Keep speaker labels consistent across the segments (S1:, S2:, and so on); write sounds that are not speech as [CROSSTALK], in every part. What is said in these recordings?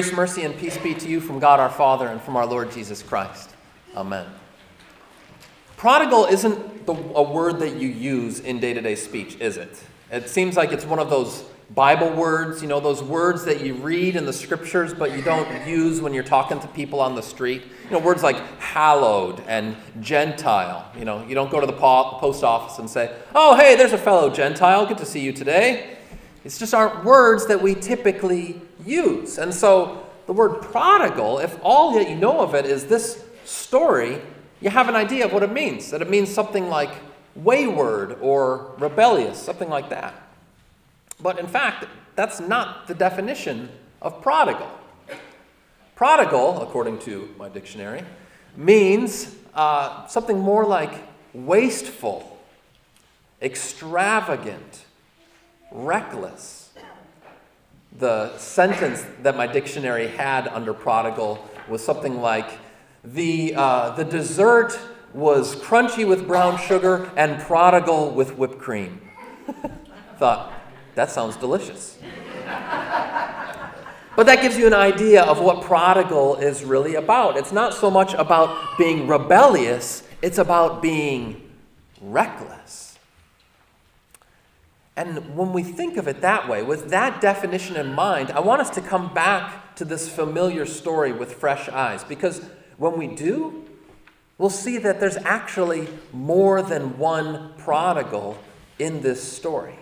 S1: Grace, mercy, and peace be to you from God our Father and from our Lord Jesus Christ. Amen. Prodigal isn't the, a word that you use in day to day speech, is it? It seems like it's one of those Bible words, you know, those words that you read in the scriptures but you don't [LAUGHS] use when you're talking to people on the street. You know, words like hallowed and Gentile. You know, you don't go to the post office and say, oh, hey, there's a fellow Gentile. Good to see you today. It's just aren't words that we typically use. And so the word prodigal, if all that you know of it is this story, you have an idea of what it means. That it means something like wayward or rebellious, something like that. But in fact, that's not the definition of prodigal. Prodigal, according to my dictionary, means uh, something more like wasteful, extravagant, reckless. The sentence that my dictionary had under prodigal was something like the, uh, the dessert was crunchy with brown sugar and prodigal with whipped cream. [LAUGHS] Thought, that sounds delicious. But that gives you an idea of what prodigal is really about. It's not so much about being rebellious, it's about being reckless. And when we think of it that way, with that definition in mind, I want us to come back to this familiar story with fresh eyes. Because when we do, we'll see that there's actually more than one prodigal in this story.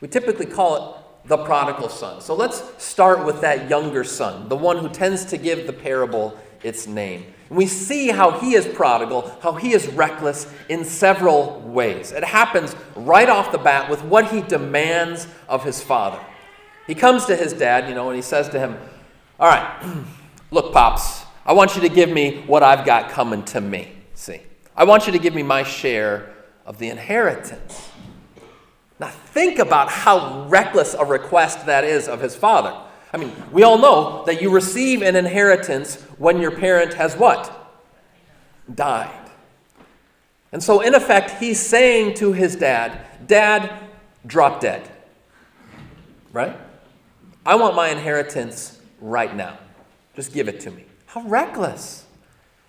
S1: We typically call it the prodigal son. So let's start with that younger son, the one who tends to give the parable its name. We see how he is prodigal, how he is reckless in several ways. It happens right off the bat with what he demands of his father. He comes to his dad, you know, and he says to him, All right, [CLEARS THROAT] look, Pops, I want you to give me what I've got coming to me. See, I want you to give me my share of the inheritance. Now, think about how reckless a request that is of his father. I mean, we all know that you receive an inheritance when your parent has what? Died. And so, in effect, he's saying to his dad, Dad, drop dead. Right? I want my inheritance right now. Just give it to me. How reckless.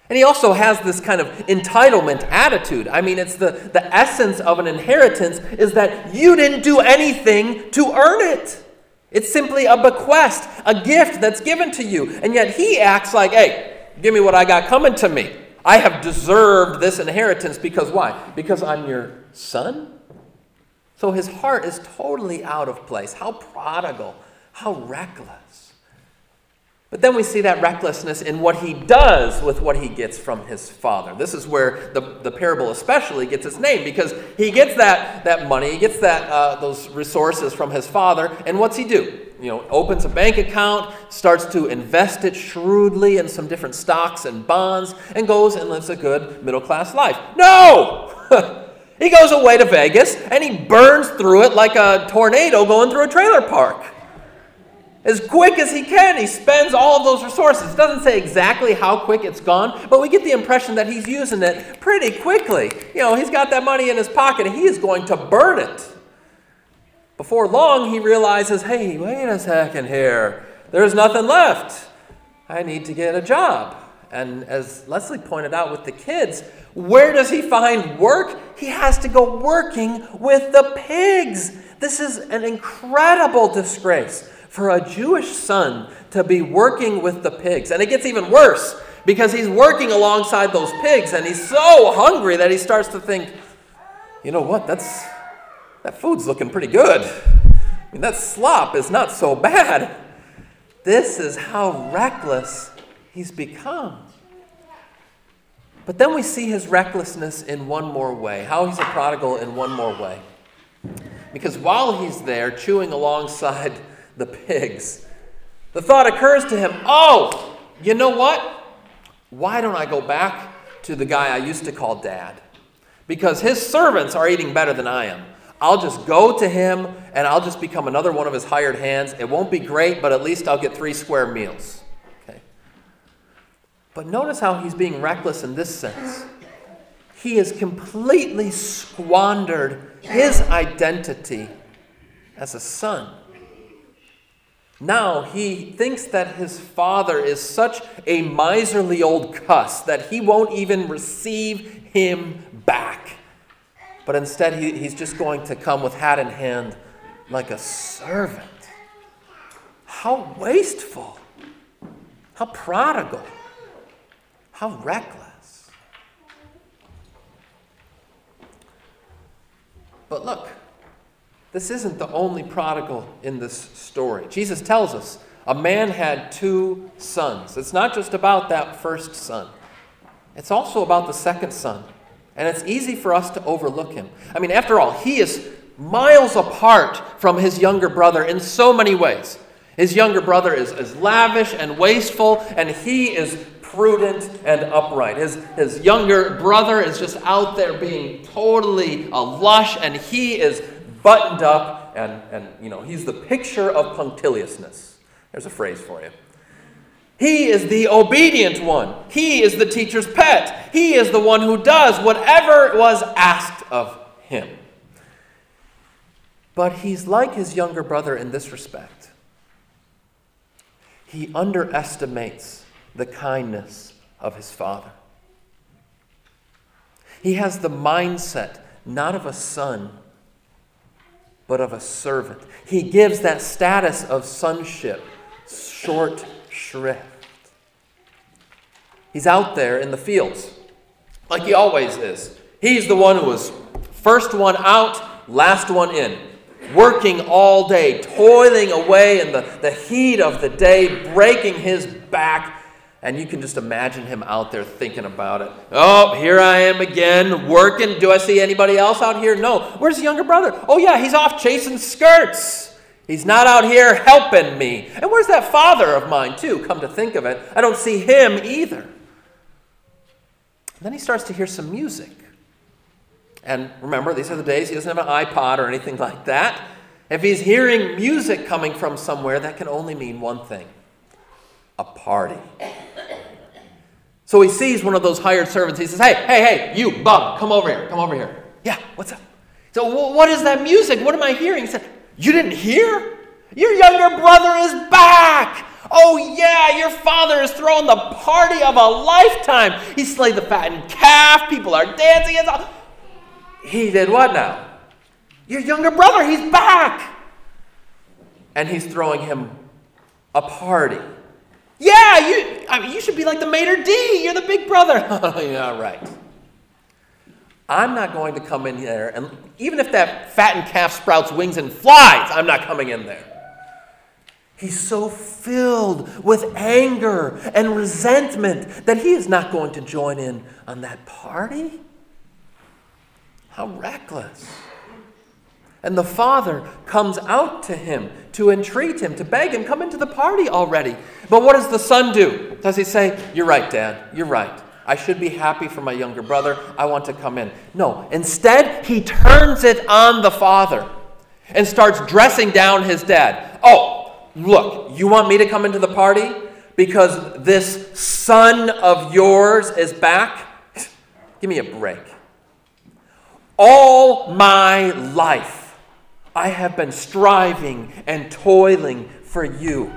S1: And he also has this kind of entitlement attitude. I mean, it's the, the essence of an inheritance is that you didn't do anything to earn it. It's simply a bequest, a gift that's given to you. And yet he acts like, hey, give me what I got coming to me. I have deserved this inheritance because why? Because I'm your son? So his heart is totally out of place. How prodigal, how reckless. But then we see that recklessness in what he does with what he gets from his father. This is where the, the parable especially gets its name because he gets that, that money, he gets that, uh, those resources from his father, and what's he do? You know, opens a bank account, starts to invest it shrewdly in some different stocks and bonds, and goes and lives a good middle class life. No! [LAUGHS] he goes away to Vegas and he burns through it like a tornado going through a trailer park as quick as he can. He spends all of those resources. It doesn't say exactly how quick it's gone, but we get the impression that he's using it pretty quickly. You know, he's got that money in his pocket and he is going to burn it. Before long, he realizes hey, wait a second here. There's nothing left. I need to get a job. And as Leslie pointed out with the kids, where does he find work? He has to go working with the pigs. This is an incredible disgrace for a Jewish son to be working with the pigs. And it gets even worse because he's working alongside those pigs and he's so hungry that he starts to think, you know what, that's that food's looking pretty good. I mean, that slop is not so bad. This is how reckless he's become. But then we see his recklessness in one more way, how he's a prodigal in one more way. Because while he's there chewing alongside the pigs. The thought occurs to him oh, you know what? Why don't I go back to the guy I used to call dad? Because his servants are eating better than I am. I'll just go to him and I'll just become another one of his hired hands. It won't be great, but at least I'll get three square meals. But notice how he's being reckless in this sense. He has completely squandered his identity as a son. Now he thinks that his father is such a miserly old cuss that he won't even receive him back. But instead, he, he's just going to come with hat in hand like a servant. How wasteful! How prodigal! How reckless! But look, this isn't the only prodigal in this story. Jesus tells us a man had two sons. It's not just about that first son, it's also about the second son. And it's easy for us to overlook him. I mean, after all, he is miles apart from his younger brother in so many ways. His younger brother is, is lavish and wasteful, and he is prudent and upright. His, his younger brother is just out there being totally a lush, and he is buttoned up, and, and you know, he's the picture of punctiliousness. There's a phrase for you. He is the obedient one. He is the teacher's pet. He is the one who does whatever was asked of him. But he's like his younger brother in this respect. He underestimates the kindness of his father. He has the mindset not of a son, but of a servant. He gives that status of sonship short shrift. He's out there in the fields, like he always is. He's the one who was first one out, last one in, working all day, toiling away in the, the heat of the day, breaking his back. And you can just imagine him out there thinking about it. Oh, here I am again, working. Do I see anybody else out here? No. Where's the younger brother? Oh, yeah, he's off chasing skirts. He's not out here helping me. And where's that father of mine, too? Come to think of it, I don't see him either. And then he starts to hear some music. And remember, these are the days he doesn't have an iPod or anything like that. If he's hearing music coming from somewhere, that can only mean one thing a party. So he sees one of those hired servants. He says, Hey, hey, hey, you, Bub, come over here. Come over here. Yeah, what's up? So, what is that music? What am I hearing? He said, you didn't hear? Your younger brother is back. Oh, yeah, your father is throwing the party of a lifetime. He slayed the fattened calf. People are dancing. It's all... He did what now? Your younger brother, he's back. And he's throwing him a party. Yeah, you, I mean, you should be like the maître d'. You're the big brother. [LAUGHS] yeah, right. I'm not going to come in there, and even if that fattened calf sprouts wings and flies, I'm not coming in there. He's so filled with anger and resentment that he is not going to join in on that party. How reckless. And the father comes out to him to entreat him, to beg him, come into the party already. But what does the son do? Does he say, You're right, Dad, you're right. I should be happy for my younger brother. I want to come in. No, instead, he turns it on the father and starts dressing down his dad. Oh, look, you want me to come into the party because this son of yours is back? Give me a break. All my life, I have been striving and toiling for you.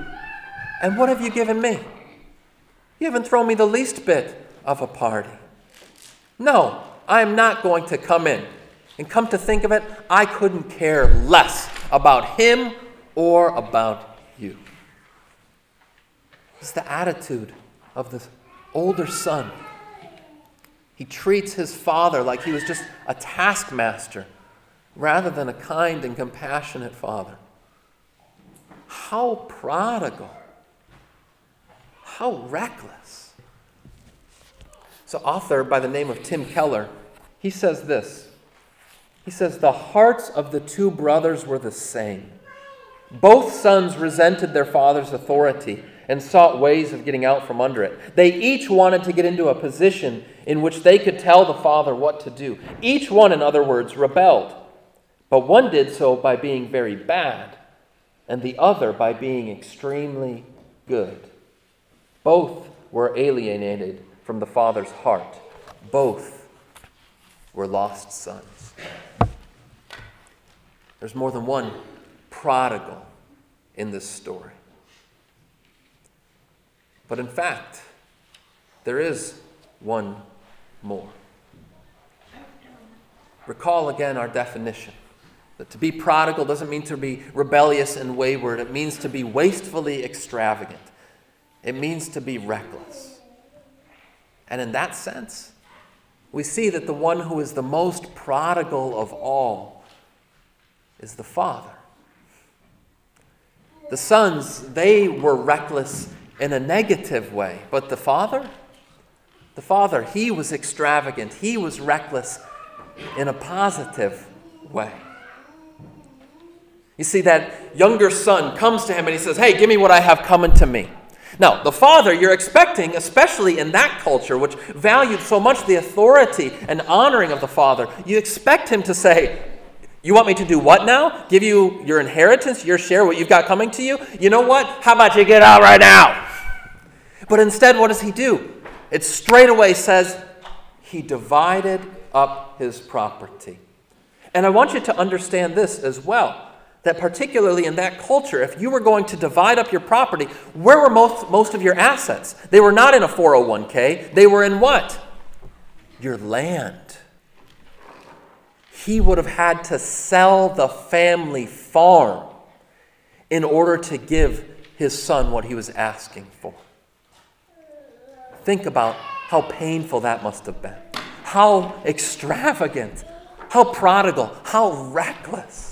S1: And what have you given me? You haven't thrown me the least bit of a party. No, I'm not going to come in. And come to think of it, I couldn't care less about him or about you. It's the attitude of the older son. He treats his father like he was just a taskmaster rather than a kind and compassionate father. How prodigal. How reckless. So, author by the name of Tim Keller, he says this. He says, The hearts of the two brothers were the same. Both sons resented their father's authority and sought ways of getting out from under it. They each wanted to get into a position in which they could tell the father what to do. Each one, in other words, rebelled. But one did so by being very bad, and the other by being extremely good. Both were alienated from the Father's heart. Both were lost sons. There's more than one prodigal in this story. But in fact, there is one more. Recall again our definition that to be prodigal doesn't mean to be rebellious and wayward, it means to be wastefully extravagant, it means to be reckless. And in that sense, we see that the one who is the most prodigal of all is the Father. The sons, they were reckless in a negative way, but the Father, the Father, he was extravagant, he was reckless in a positive way. You see, that younger son comes to him and he says, Hey, give me what I have coming to me. Now, the father, you're expecting, especially in that culture, which valued so much the authority and honoring of the father, you expect him to say, You want me to do what now? Give you your inheritance, your share, what you've got coming to you? You know what? How about you get out right now? But instead, what does he do? It straight away says, He divided up his property. And I want you to understand this as well that particularly in that culture, if you were going to divide up your property, where were most, most of your assets? They were not in a 401k. They were in what? Your land. He would have had to sell the family farm in order to give his son what he was asking for. Think about how painful that must have been, how extravagant, how prodigal, how reckless.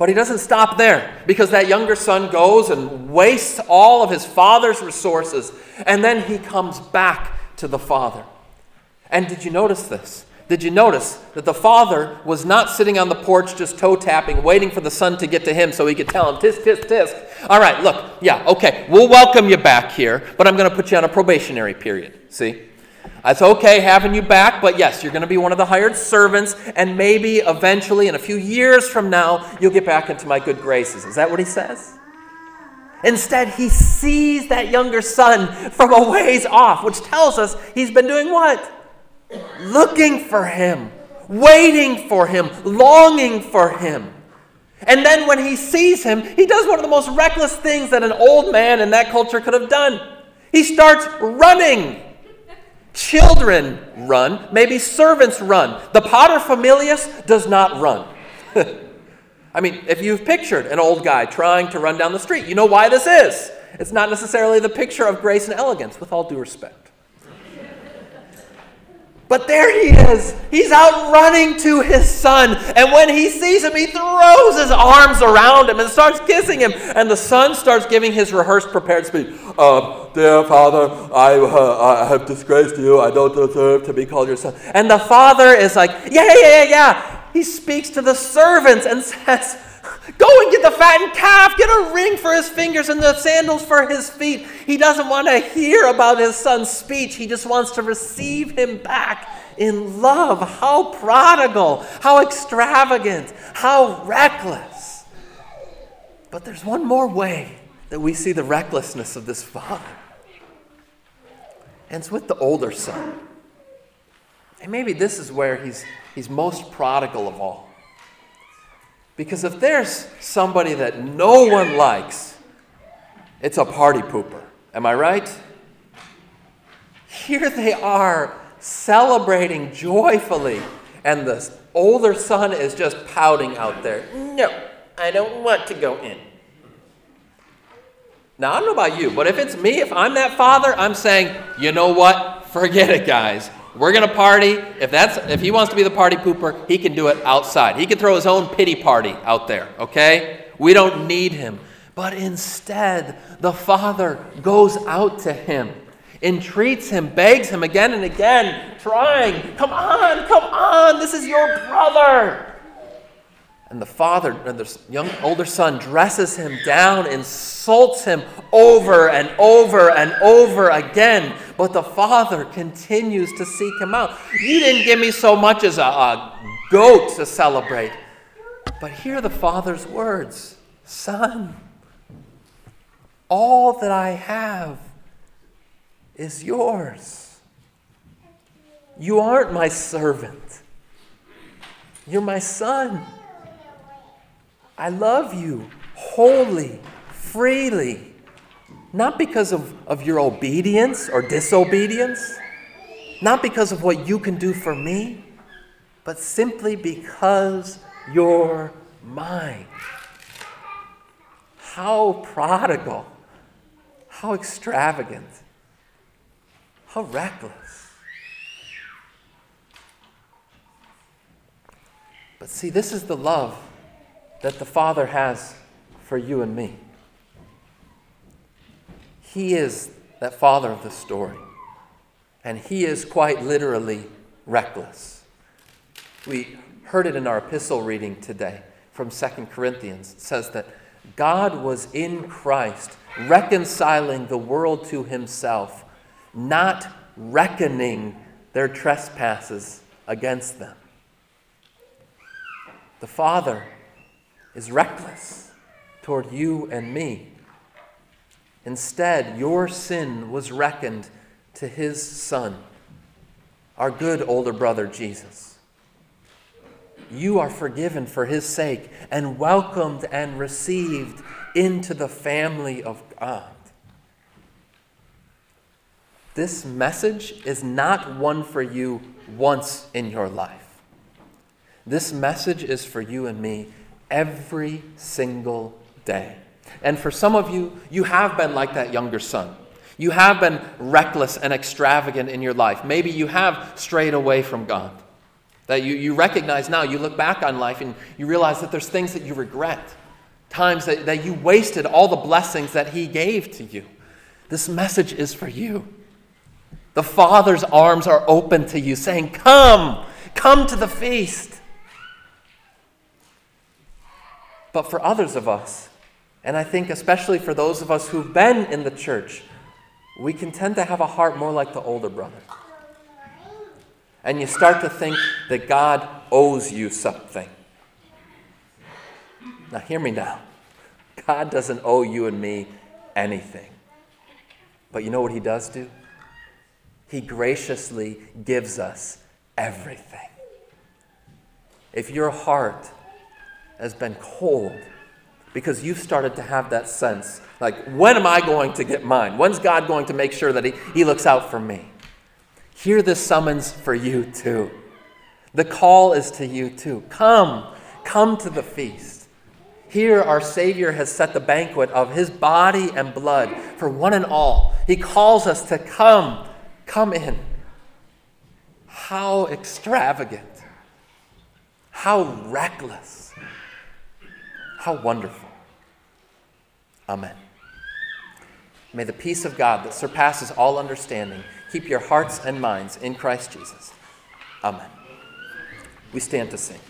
S1: But he doesn't stop there because that younger son goes and wastes all of his father's resources and then he comes back to the father. And did you notice this? Did you notice that the father was not sitting on the porch just toe tapping, waiting for the son to get to him so he could tell him, tisk, tisk, tisk. All right, look, yeah, okay, we'll welcome you back here, but I'm going to put you on a probationary period. See? It's okay having you back, but yes, you're going to be one of the hired servants, and maybe eventually, in a few years from now, you'll get back into my good graces. Is that what he says? Instead, he sees that younger son from a ways off, which tells us he's been doing what? Looking for him, waiting for him, longing for him. And then when he sees him, he does one of the most reckless things that an old man in that culture could have done. He starts running. Children run, maybe servants run. The paterfamilias does not run. [LAUGHS] I mean, if you've pictured an old guy trying to run down the street, you know why this is. It's not necessarily the picture of grace and elegance, with all due respect. But there he is. He's out running to his son. And when he sees him, he throws his arms around him and starts kissing him. And the son starts giving his rehearsed, prepared speech. Uh, Dear father, I, uh, I have disgraced you. I don't deserve to be called your son. And the father is like, Yeah, yeah, yeah, yeah. He speaks to the servants and [LAUGHS] says, Go and get the fattened calf, get a ring for his fingers and the sandals for his feet. He doesn't want to hear about his son's speech. He just wants to receive him back in love. How prodigal, how extravagant, how reckless. But there's one more way that we see the recklessness of this father. And it's with the older son. And maybe this is where he's, he's most prodigal of all. Because if there's somebody that no one likes, it's a party pooper. Am I right? Here they are celebrating joyfully, and the older son is just pouting out there. No, I don't want to go in. Now, I don't know about you, but if it's me, if I'm that father, I'm saying, you know what? Forget it, guys. We're going to party. If, that's, if he wants to be the party pooper, he can do it outside. He can throw his own pity party out there, okay? We don't need him. But instead, the father goes out to him, entreats him, begs him again and again, trying, Come on, come on, this is your brother. And the father, the young older son, dresses him down, insults him over and over and over again. But the father continues to seek him out. You didn't give me so much as a, a goat to celebrate. But hear the father's words Son, all that I have is yours. You aren't my servant, you're my son. I love you wholly, freely. not because of, of your obedience or disobedience, not because of what you can do for me, but simply because you're mine. How prodigal, how extravagant, how reckless. But see, this is the love that the Father has for you and me. He is that Father of the story, and He is quite literally reckless. We heard it in our epistle reading today from 2 Corinthians. It says that God was in Christ, reconciling the world to Himself, not reckoning their trespasses against them. The Father is reckless toward you and me. Instead, your sin was reckoned to his Son, our good older brother Jesus. You are forgiven for his sake and welcomed and received into the family of God. This message is not one for you once in your life. This message is for you and me every single day. And for some of you, you have been like that younger son. You have been reckless and extravagant in your life. Maybe you have strayed away from God. That you, you recognize now, you look back on life and you realize that there's things that you regret, times that, that you wasted all the blessings that He gave to you. This message is for you. The Father's arms are open to you, saying, Come, come to the feast. But for others of us, and I think especially for those of us who've been in the church, we can tend to have a heart more like the older brother. And you start to think that God owes you something. Now, hear me now. God doesn't owe you and me anything. But you know what He does do? He graciously gives us everything. If your heart has been cold because you've started to have that sense like, when am I going to get mine? When's God going to make sure that He, he looks out for me? Hear this summons for you too. The call is to you too. Come, come to the feast. Here, our Savior has set the banquet of His body and blood for one and all. He calls us to come, come in. How extravagant, how reckless how wonderful. Amen. May the peace of God that surpasses all understanding keep your hearts and minds in Christ Jesus. Amen. We stand to sing.